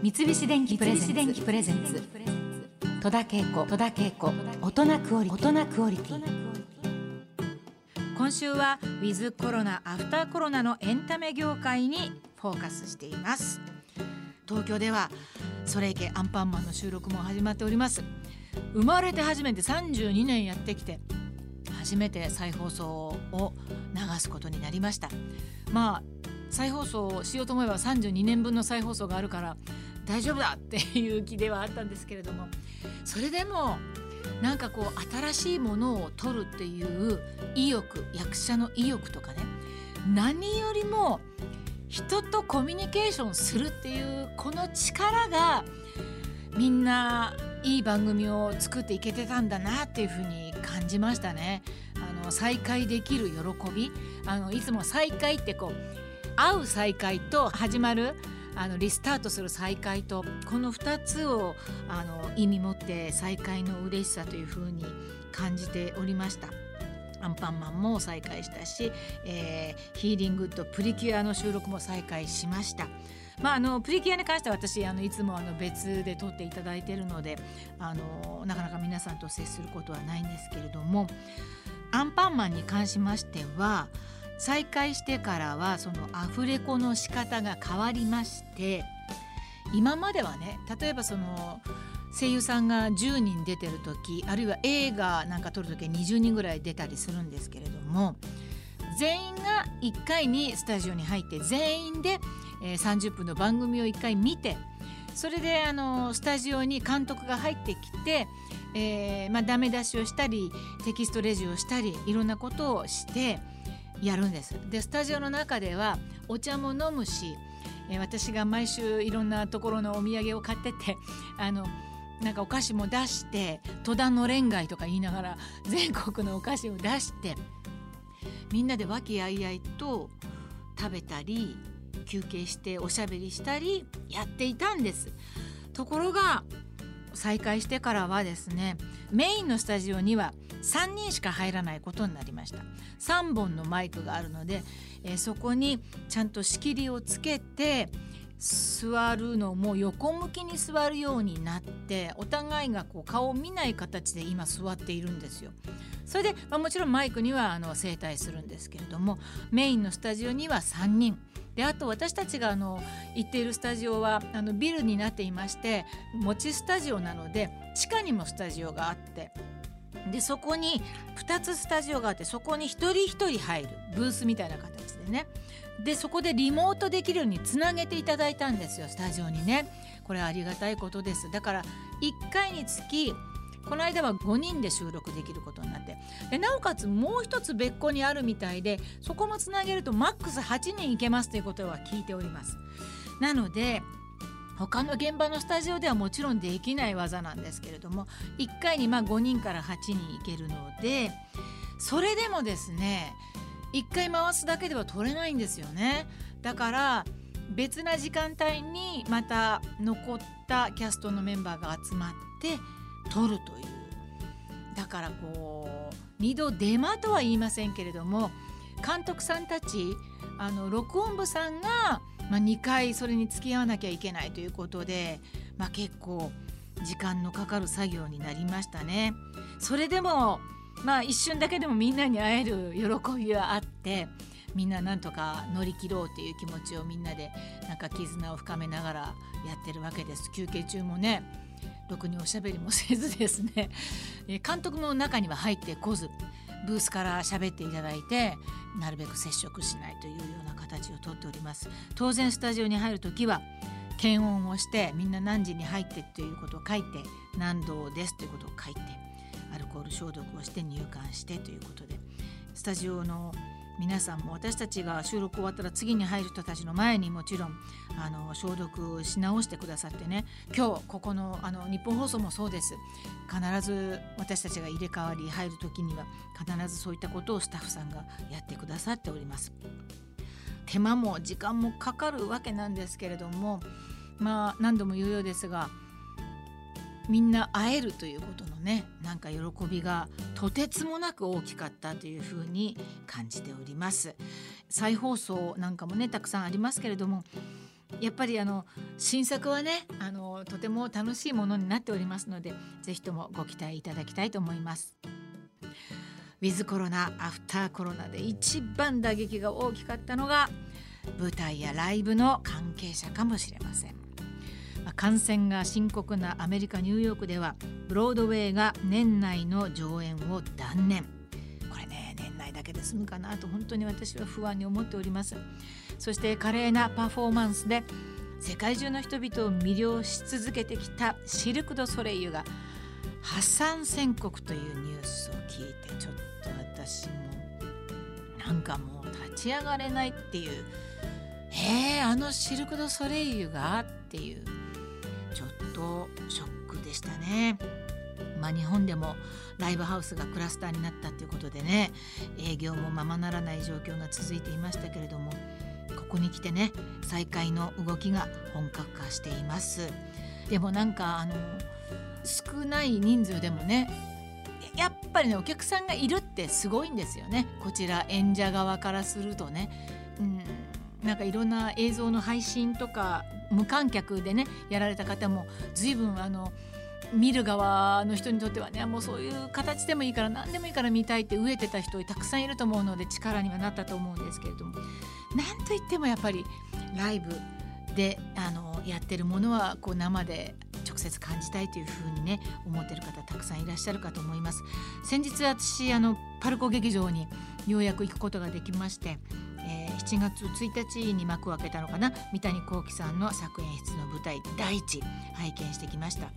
三菱電機プレゼンツ。戸田恵子戸田恵子大人クオリティ。今週はウィズコロナアフターコロナのエンタメ業界にフォーカスしています。東京ではそれいけアンパンマンの収録も始まっております。生まれて初めて32年やってきて初めて再放送を流すことになりました。まあ再放送をしようと思えば32年分の再放送があるから大丈夫だっていう気ではあったんですけれども。それでもなんかこう新しいものを撮るっていう意欲役者の意欲とかね。何よりも人とコミュニケーションするっていうこの力がみんないい番組を作っていけてたんだなっていうふうに感じましたね。あの再会できる喜び。あのいつも再会ってこう会う再会と始まるあのリスタートする再会とこの2つをあの意味持って再会の嬉しさというふうに感じておりました。アンパンマンも再開したし、えー、ヒーリングとプリキュアの収録も再開しました。まあ、あのプリキュアに関しては私あのいつもあの別で撮っていただいているのであのなかなか皆さんと接することはないんですけれどもアンパンマンに関しましては再開してからはそのアフレコの仕方が変わりまして今まではね例えばその声優さんが10人出てる時あるいは映画なんか撮る時は20人ぐらい出たりするんですけれども全員が1回にスタジオに入って全員で、30分の番組を1回見てそれであのスタジオに監督が入ってきて、えーまあ、ダメ出しをしたりテキストレジをしたりいろんなことをしてやるんです。でスタジオの中ではお茶も飲むし、えー、私が毎週いろんなところのお土産を買ってて あのなんかお菓子も出して戸田のれん街とか言いながら 全国のお菓子を出してみんなで和気あいあいと食べたり休憩しておしゃべりしたりやっていたんですところが再開してからはですねメインのスタジオには3人しか入らないことになりました3本のマイクがあるので、えー、そこにちゃんと仕切りをつけて座るのも横向きに座るようになってお互いがこう顔を見ない形で今座っているんですよ。それで、まあ、もちろんマイクにはあの整体するんですけれどもメインのスタジオには3人であと私たちがあの行っているスタジオはあのビルになっていまして持ちスタジオなので地下にもスタジオがあってでそこに2つスタジオがあってそこに一人一人入るブースみたいな形でね。でそこでリモートできるようにつなげていただいたんですよスタジオにね。これありがたいことです。だから1回につきこの間は5人で収録できることになって。でなおかつもう一つ別個にあるみたいでそこもつなげるとマックス8人いけますということは聞いております。なので他の現場のスタジオではもちろんできない技なんですけれども1回にま5人から8人いけるのでそれでもですね1回回すだけでは取れないんですよね。だから別な時間帯にまた残ったキャストのメンバーが集まって撮るという。だからこう2度デマとは言いませんけれども監督さんたちあの録音部さんが、まあ、2回それに付き合わなきゃいけないということで、まあ、結構時間のかかる作業になりましたね。それでもまあ一瞬だけでもみんなに会える喜びはあってみんななんとか乗り切ろうっていう気持ちをみんなでなんか絆を深めながらやってるわけです休憩中もねろくにおしゃべりもせずですね監督の中には入ってこずブースから喋っていただいてなるべく接触しないというような形をとっております。当然スタジオに入る時は検温をしてみんな何時に入ってということを書いて何度ですということを書いてアルコール消毒をして入館してということでスタジオの皆さんも私たちが収録終わったら次に入る人たちの前にもちろんあの消毒し直してくださってね今日ここのあの日本放送もそうです必ず私たちが入れ替わり入る時には必ずそういったことをスタッフさんがやってくださっております。手間も時間もかかるわけなんですけれどもまあ何度も言うようですがみんな会えるということのねなんか喜びがとてつもなく大きかったというふうに感じております再放送なんかもねたくさんありますけれどもやっぱりあの新作はねあのとても楽しいものになっておりますのでぜひともご期待いただきたいと思います。ウィズコロナアフターコロナで一番打撃が大きかったのが舞台やライブの関係者かもしれません。感染が深刻なアメリカ・ニューヨークではブロードウェイが年内の上演を断念。これね年内だけで済むかなと本当に私は不安に思っております。そして華麗なパフォーマンスで世界中の人々を魅了し続けてきたシルク・ド・ソレイユが破産宣告というニュースを聞いてちょっと私もなんかもう立ち上がれないっていう。えー、あのシルク・ド・ソレイユが？っていう。とショックでしたね。まあ、日本でもライブハウスがクラスターになったということでね営業もままならない状況が続いていましたけれどもここに来てね再開の動きが本格化していますでもなんかあの少ない人数でもねやっぱりねお客さんがいるってすごいんですよねこちら演者側からするとね、なんかいろんな映像の配信とか無観客でねやられた方も随分あの見る側の人にとってはねもうそういう形でもいいから何でもいいから見たいって飢えてた人たくさんいると思うので力にはなったと思うんですけれども。なんといってもやっぱりライブであのやってるものはこう生で直接感じたいというふうにね思ってる方たくさんいらっしゃるかと思います。先日私あのパルコ劇場にようやく行くことができまして、7月1日に幕を開けたのかな？三谷幸喜さんの作演出の舞台「第一」拝見してきました。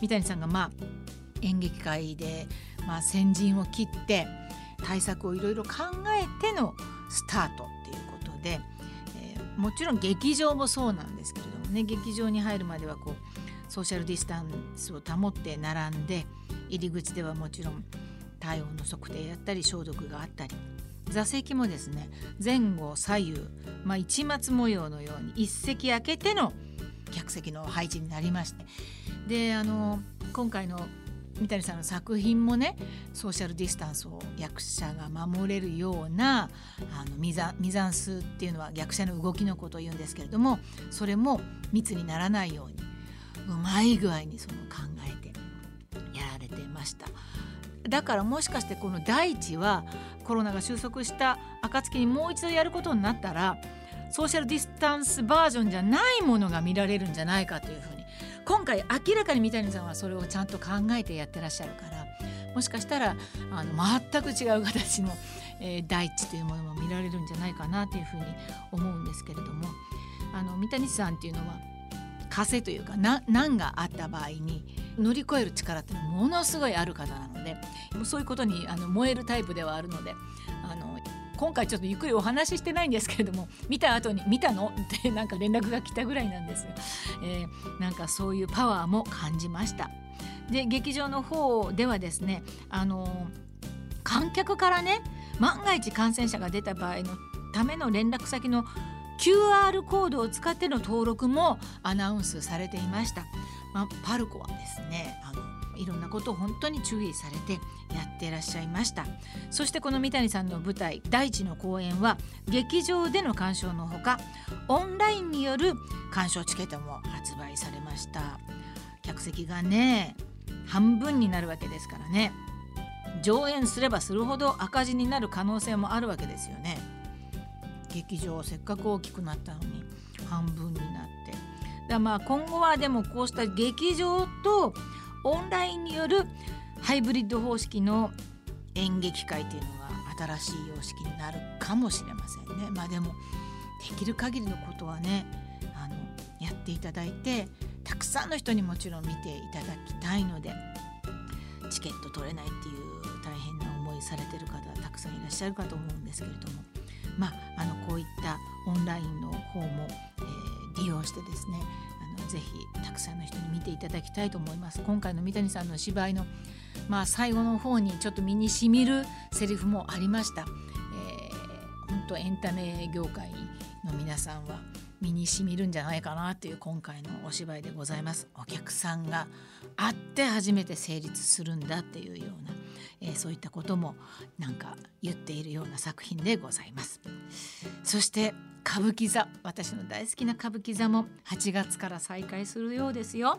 三谷さんがまあ演劇界で、まあ、先陣を切って対策をいろいろ考えてのスタートっていうことで、えー、もちろん劇場もそうなんですけれどもね劇場に入るまではこうソーシャルディスタンスを保って並んで入り口ではもちろん体温の測定やったり消毒があったり座席もですね前後左右、まあ、一末模様のように一席空けての客席の配置になりましてであの今回の三谷さんの作品もねソーシャルディスタンスを役者が守れるようなあのミザミザンスっていうのは役者の動きのことを言うんですけれどもそれも密にならないようにうまい具合にその考えてやられてました。だからもしかしてこの第一はコロナが収束した暁にもう一度やることになったらソーシャルディスタンスバージョンじゃないものが見られるんじゃないかというふうに今回明らかに三谷さんはそれをちゃんと考えてやってらっしゃるからもしかしたらあの全く違う形の、えー、大地というものも見られるんじゃないかなというふうに思うんですけれどもあの三谷さんっていうのは風というか難があった場合に乗り越える力ってものすごいある方なのでそういうことにあの燃えるタイプではあるのであの今回ちょっとゆっくりお話ししてないんですけれども見た後に「見たの?」ってなんか連絡が来たぐらいなんですよ、えー、なんかそういうパワーも感じました。で劇場の方ではですねあの観客からね万が一感染者が出た場合のための連絡先の QR コードを使っての登録もアナウンスされていました、まあ、パルコはですねあのいろんなことを本当に注意されてやっていらっしゃいました。そしてこの三谷さんの舞台「大地」の公演は劇場での鑑賞のほかオンラインによる鑑賞チケットも発売されました。客席がね半分になるわけですからね。上演すればするほど赤字になる可能性もあるわけですよね。劇場せっかく大きくなったのに半分になって。だまあ今後はでもこうした劇場とオンラインによるハイブリッド方式の演劇会というのが新しい様式になるかもしれませんね。まあでもできる限りのことはねあのやっていただいてたくさんの人にもちろん見ていただきたいのでチケット取れないっていう大変な思いされてる方たくさんいらっしゃるかと思うんですけれどもまああのこういったオンラインの方も、えー、利用してですねあのぜひたくさんの人に見ていただきたいと思います。今回の三谷さんの芝居のまあ最後の方にちょっと身にしみるセリフもありました、えー、本当エンタメ業界の皆さんは身にしみるんじゃないかなという今回のお芝居でございます。お客さんがあって初めて成立するんだっていうような、えー、そういったこともなんか言っているような作品でございます。そして歌舞伎座私の大好きな歌舞伎座も8月から再開するようですよ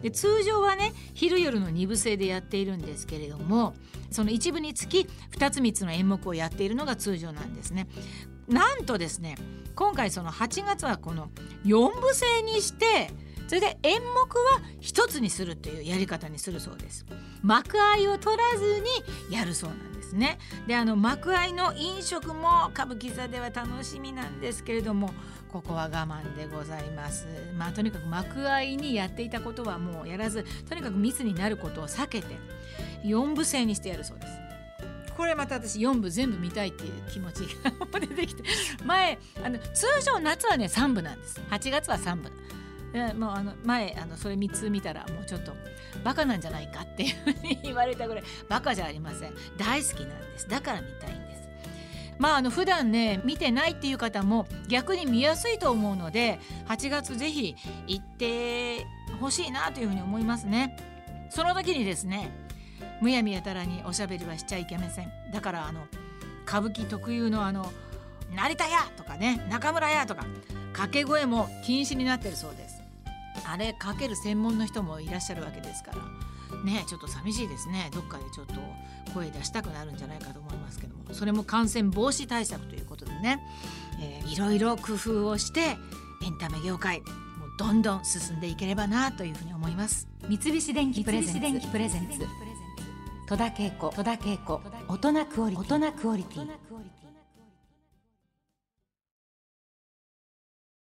で通常はね昼夜の2部制でやっているんですけれどもその一部につき2つ3つの演目をやっているのが通常なんですね。なんとですね今回その8月はこの4部制にしてそれで演目は1つにするというやり方にするそうです。幕間を取らずにやるそうなんですね。であの幕間の飲食も歌舞伎座では楽しみなんですけれどもここは我慢でございます。まあとにかく幕間にやっていたことはもうやらずとにかく密になることを避けて4部制にしてやるそうです。これまた私4部全部見たいっていう気持ちが 出てきて。前あの通常夏はね3部なんです。8月は3部。もうあの前あのそれ3つ見たらもうちょっとバカなんじゃないかっていうふうに 言われたぐらいバカじゃありません。大好きなんです。だから見たいんです。まああの普段ね見てないっていう方も逆に見やすいと思うので8月ぜひ行ってほしいなというふうに思いますね。その時にですねむやみやたらにおしゃべりはしちゃいけません。だからあの歌舞伎特有のあの成田屋とかね中村屋とか掛け声も禁止になってるそうです。あれかける専門の人もいらっしゃるわけですから。ねちょっと寂しいですね。どっかでちょっと声出したくなるんじゃないかと思いますけども。それも感染防止対策ということでね、えー、いろいろ工夫をしてエンタメ業界もうどんどん進んでいければなというふうに思います。三菱電機プレゼンツ。戸田恵子大人クオリティ